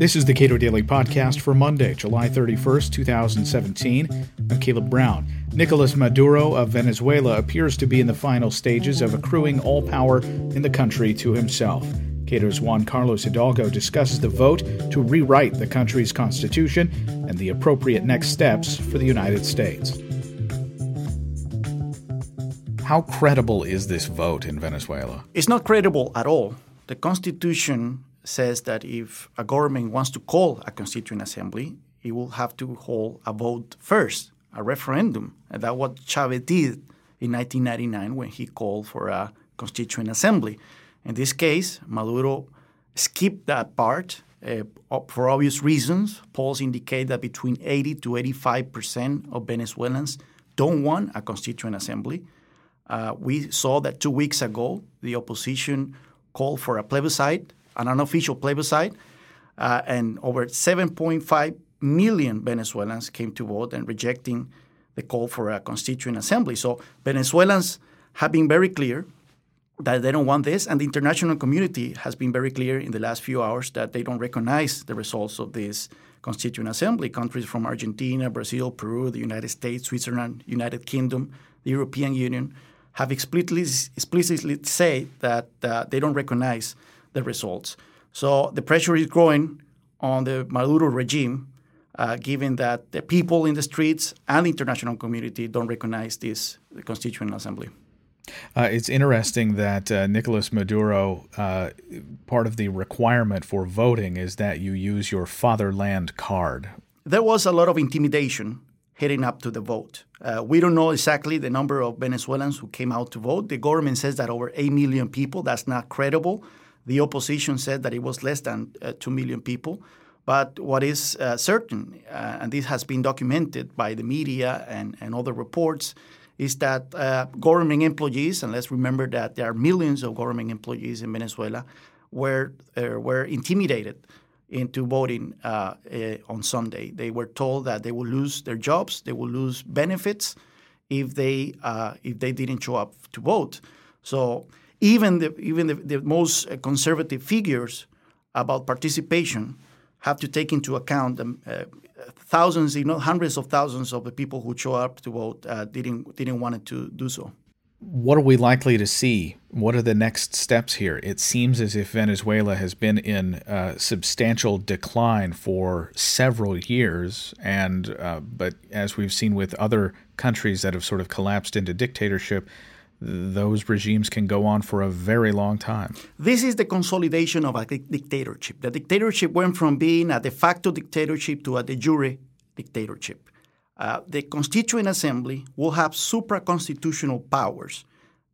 This is the Cato Daily Podcast for Monday, July 31st, 2017. I'm Caleb Brown. Nicolas Maduro of Venezuela appears to be in the final stages of accruing all power in the country to himself. Cato's Juan Carlos Hidalgo discusses the vote to rewrite the country's constitution and the appropriate next steps for the United States. How credible is this vote in Venezuela? It's not credible at all. The Constitution says that if a government wants to call a constituent assembly, it will have to hold a vote first, a referendum. And that's what Chavez did in 1999 when he called for a constituent assembly. In this case, Maduro skipped that part uh, for obvious reasons. Polls indicate that between 80 to 85 percent of Venezuelans don't want a constituent assembly. Uh, we saw that two weeks ago, the opposition called for a plebiscite an unofficial plebiscite, uh, and over 7.5 million Venezuelans came to vote and rejecting the call for a constituent assembly. So Venezuelans have been very clear that they don't want this, and the international community has been very clear in the last few hours that they don't recognize the results of this constituent assembly. Countries from Argentina, Brazil, Peru, the United States, Switzerland, United Kingdom, the European Union have explicitly, explicitly said that uh, they don't recognize the results. So the pressure is growing on the Maduro regime, uh, given that the people in the streets and the international community don't recognize this constituent assembly. Uh, it's interesting that uh, Nicolas Maduro, uh, part of the requirement for voting is that you use your fatherland card. There was a lot of intimidation heading up to the vote. Uh, we don't know exactly the number of Venezuelans who came out to vote. The government says that over 8 million people. That's not credible. The opposition said that it was less than uh, 2 million people. But what is uh, certain, uh, and this has been documented by the media and, and other reports, is that uh, government employees, and let's remember that there are millions of government employees in Venezuela, were, uh, were intimidated into voting uh, on Sunday. They were told that they will lose their jobs, they will lose benefits if they, if they didn't show up to vote. So even the even the, the most conservative figures about participation have to take into account the uh, thousands, you know, hundreds of thousands of the people who show up to vote uh, didn't didn't want to do so. What are we likely to see? What are the next steps here? It seems as if Venezuela has been in uh, substantial decline for several years, and uh, but as we've seen with other countries that have sort of collapsed into dictatorship, those regimes can go on for a very long time. This is the consolidation of a dictatorship. The dictatorship went from being a de facto dictatorship to a de jure dictatorship. Uh, the Constituent Assembly will have supra-constitutional powers.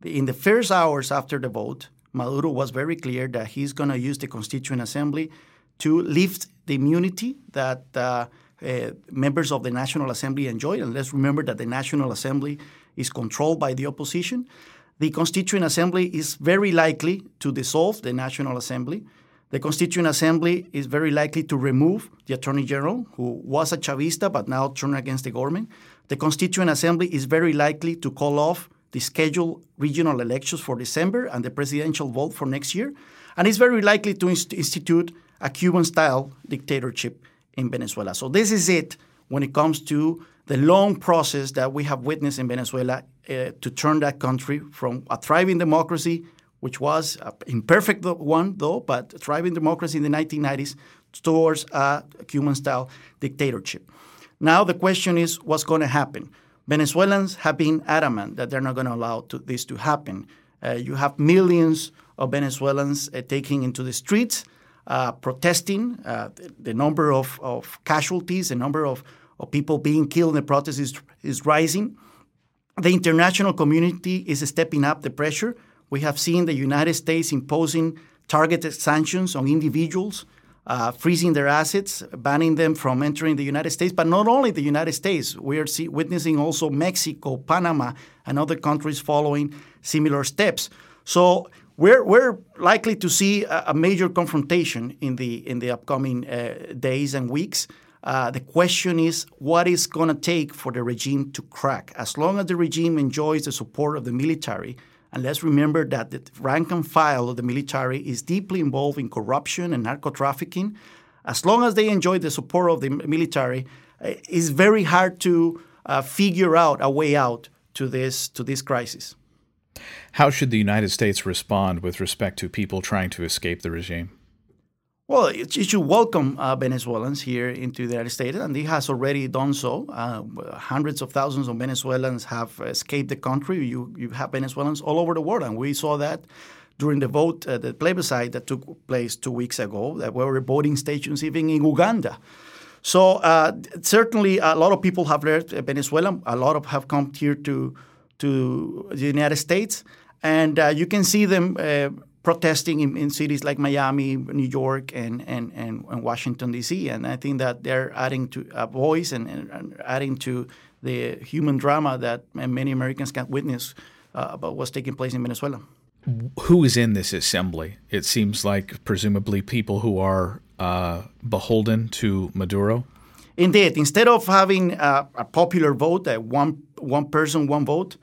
In the first hours after the vote, Maduro was very clear that he's going to use the Constituent Assembly to lift the immunity that uh, uh, members of the National Assembly enjoy. And let's remember that the National Assembly is controlled by the opposition. The Constituent Assembly is very likely to dissolve the National Assembly. The Constituent Assembly is very likely to remove the Attorney General, who was a Chavista but now turned against the government. The Constituent Assembly is very likely to call off the scheduled regional elections for December and the presidential vote for next year. And it's very likely to inst- institute a Cuban style dictatorship in Venezuela. So, this is it when it comes to the long process that we have witnessed in Venezuela uh, to turn that country from a thriving democracy, which was an imperfect one, though, but a thriving democracy in the 1990s, towards a Cuban style dictatorship. Now, the question is what's going to happen? Venezuelans have been adamant that they're not going to allow to, this to happen. Uh, you have millions of Venezuelans uh, taking into the streets, uh, protesting. Uh, the, the, number of, of casualties, the number of of people being killed in the protests is, is rising. The international community is stepping up the pressure. We have seen the United States imposing targeted sanctions on individuals, uh, freezing their assets, banning them from entering the United States. But not only the United States, we are see, witnessing also Mexico, Panama, and other countries following similar steps. So we're, we're likely to see a, a major confrontation in the in the upcoming uh, days and weeks. Uh, the question is what is going to take for the regime to crack. As long as the regime enjoys the support of the military, And let's remember that the rank and file of the military is deeply involved in corruption and narco trafficking. As long as they enjoy the support of the military, uh, it's very hard to uh, figure out a way out to this to this crisis. How should the United States respond with respect to people trying to escape the regime? Well, it, should welcome uh, Venezuelans here into the United States, and it has already done so. Uh, hundreds of thousands of Venezuelans have escaped the country. You, you have Venezuelans all over the world, and we saw that during the vote, uh, the plebiscite that took place two weeks ago. There were voting stations even in Uganda. So uh, certainly, a lot of people have left Venezuela. A lot of have come here to to the United States, and uh, you can see them uh, protesting in, in, cities like Miami, New York, and, and, and, and Washington, D.C. And I think that they're adding to a voice and, and adding to the human drama that many Americans can witness uh, about what's taking place in Venezuela. Who is in this assembly? It seems like presumably people who are uh, beholden to Maduro. Indeed, instead of having a, a popular vote, a one one person, one vote,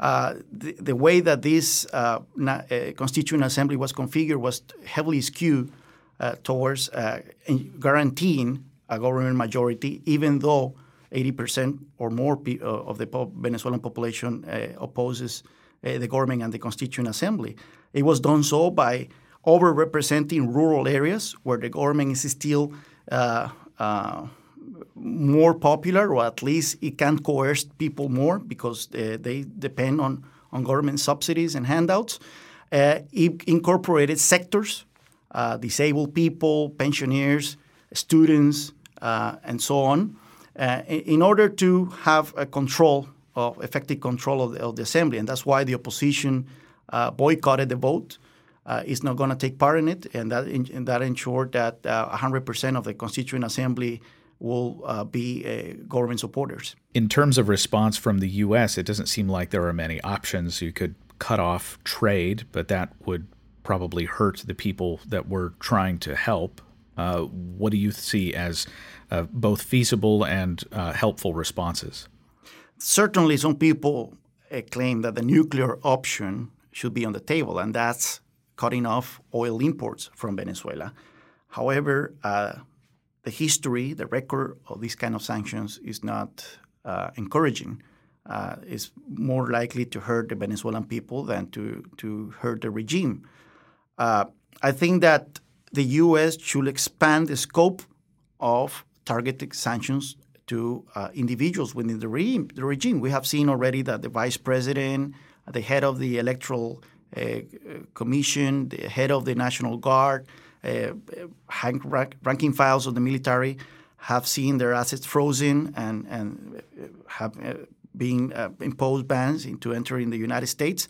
uh, the, the, way that this uh, na- uh, Constituent Assembly was configured was heavily skewed uh, towards uh, guaranteeing a government majority, even though 80% or more pe- of the po- Venezuelan population opposes the government and the Constituent Assembly. It was done so by overrepresenting rural areas where the government is still more popular, or at least it can coerce people more because uh, they depend on, on government subsidies and handouts. Uh, it incorporated sectors, uh, disabled people, pensioners, students, uh, and so on, uh, in order to have a control of effective control of the, of the assembly. And that's why the opposition uh, boycotted the vote. Uh, is not going to take part in it, and that in, and that ensured that uh, 100% of the Constituent Assembly will uh, be uh, government supporters. In terms of response from the U.S., it doesn't seem like there are many options. You could cut off trade, but that would probably hurt the people that we're trying to help. Uh, what do you see as uh, both feasible and uh, helpful responses? Certainly, some people uh, claim that the nuclear option should be on the table, and that's cutting off oil imports from Venezuela. However, the history, the record of these kind of sanctions is not uh, encouraging. Uh, it's more likely to hurt the Venezuelan people than to, to hurt the regime. Uh, I think that the U.S. should expand the scope of targeted sanctions to uh, individuals within the regime, the regime. We have seen already that the vice president, the head of the electoral uh, commission, the head of the National Guard, uh, ranking files of the military have seen their assets frozen and, and have uh, been uh, imposed bans into entering the United States.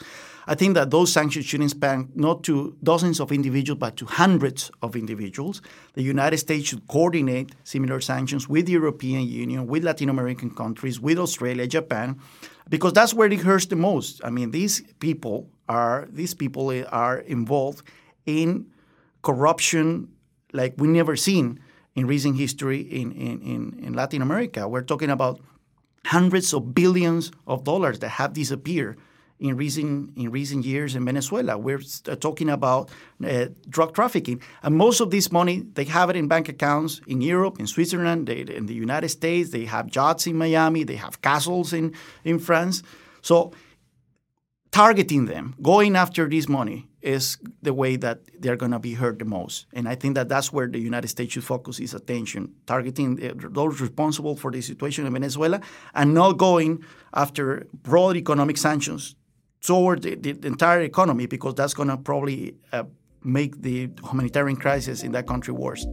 I think that those sanctions shouldn't span not to dozens of individuals, but to hundreds of individuals. The United States should coordinate similar sanctions with the European Union, with Latin American countries, with Australia, Japan, because that's where it hurts the most. I mean, these people are these people are involved in corruption like we never seen in recent history in, in, in, Latin America. We're talking about hundreds of billions of dollars that have disappeared in recent in recent years in Venezuela. We're uh, talking about uh, drug trafficking, and most of this money they have it in bank accounts in Europe, in Switzerland, they, in the United States. They have yachts in Miami. They have castles in in France. So targeting them, going after this money, is the way that they're going to be hurt the most. And I think that that's where the United States should focus its attention, targeting those responsible for the situation in Venezuela and not going after broad economic sanctions toward the, the entire economy because that's going to probably uh, make the humanitarian crisis in that country worse.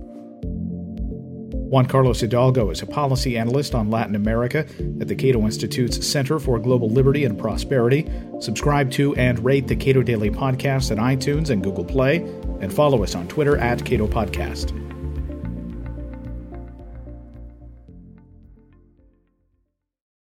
Juan Carlos Hidalgo is a policy analyst on Latin America at the Cato Institute's Center for Global Liberty and Prosperity. Subscribe to and rate the Cato Daily Podcast at iTunes and Google Play, and follow us on Twitter at Cato Podcast.